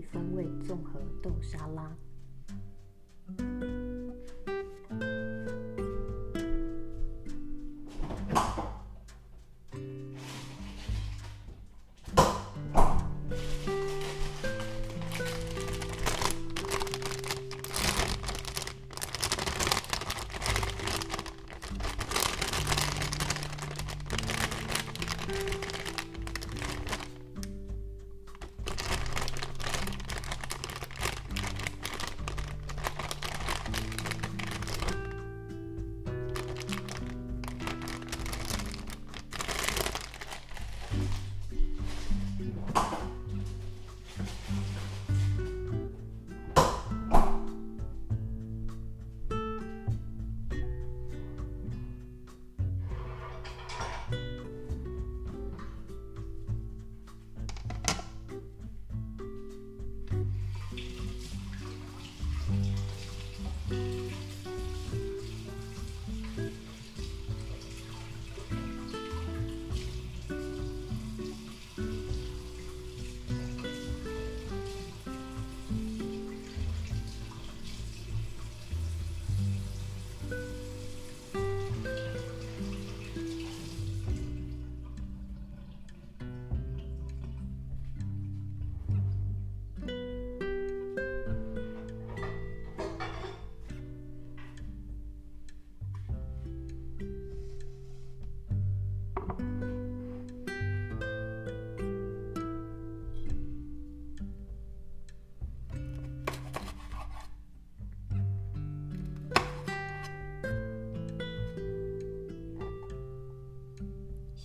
风味综合豆沙拉。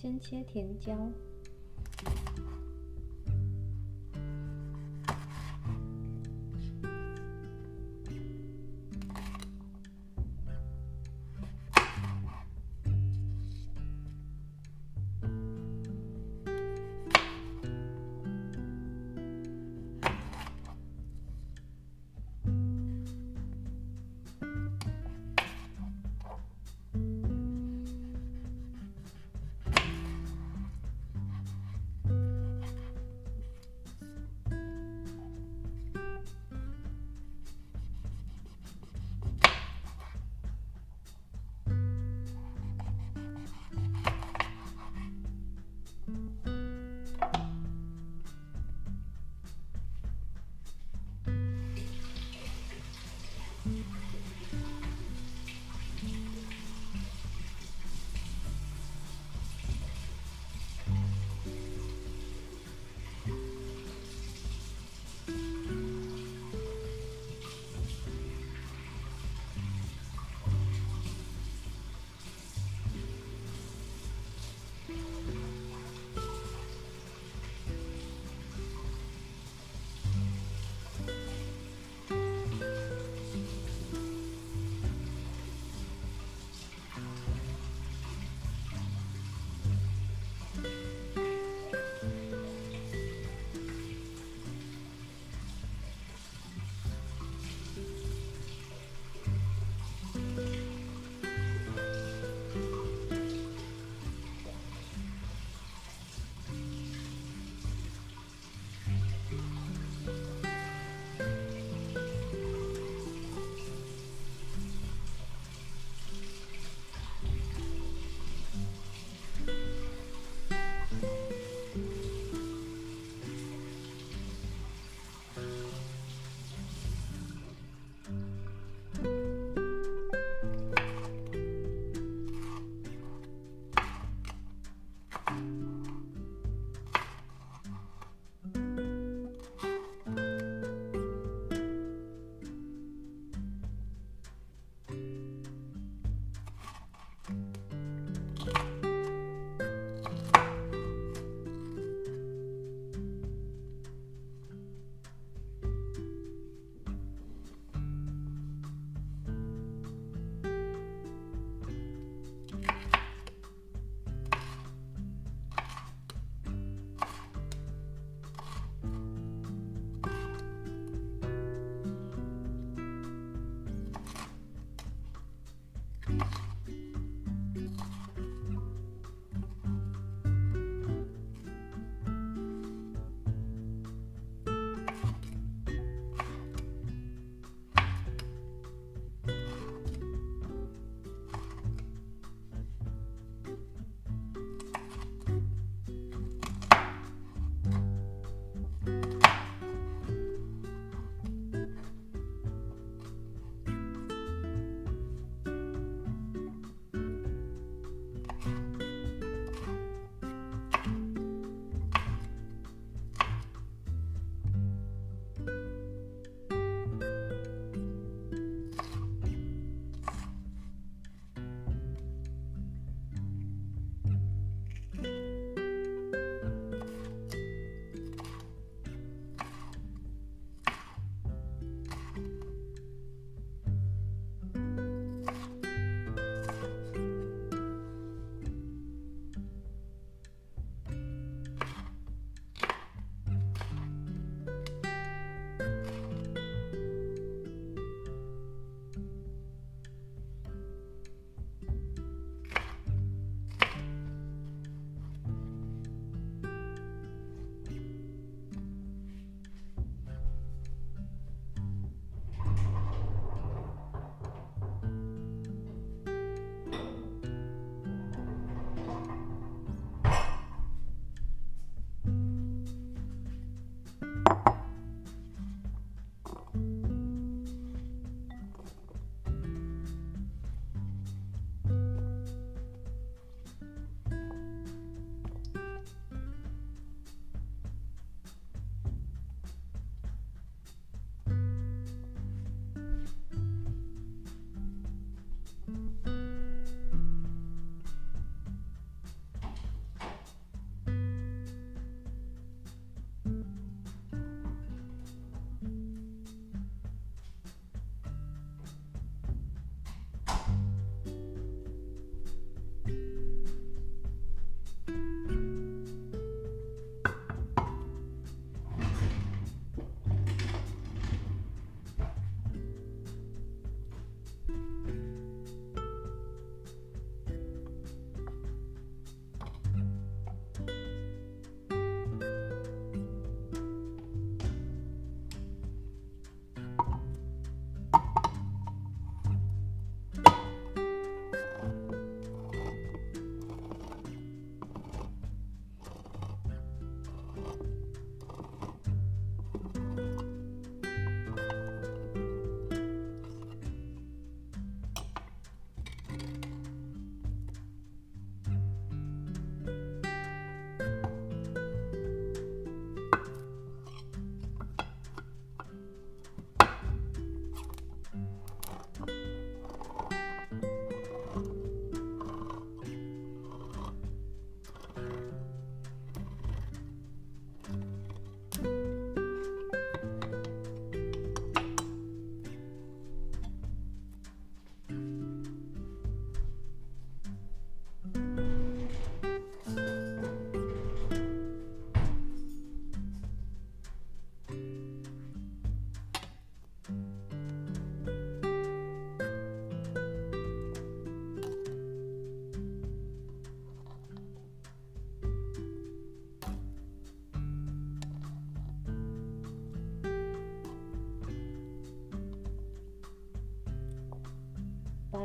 先切甜椒。Mm-hmm.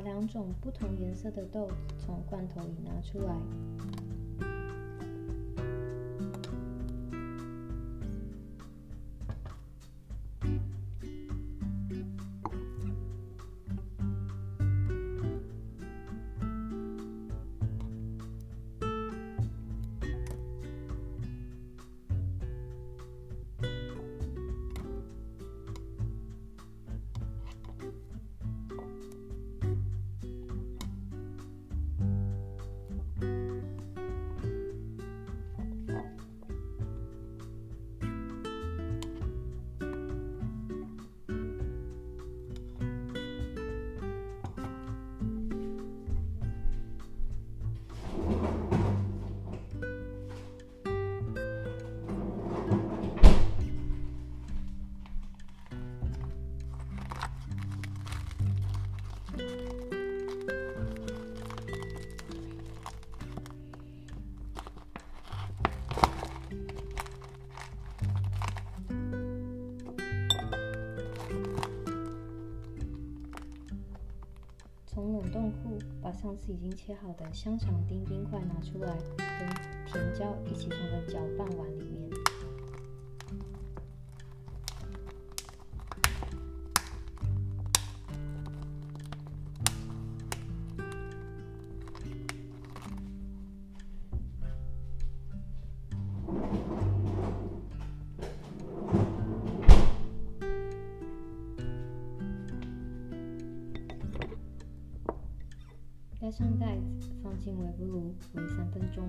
两种不同颜色的豆子从罐头里拿出来。上次已经切好的香肠丁冰块拿出来，跟甜椒一起放在搅拌碗里面。盖上盖子，放进微波炉煨三分钟。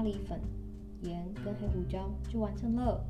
咖喱粉、盐跟黑胡椒就完成了。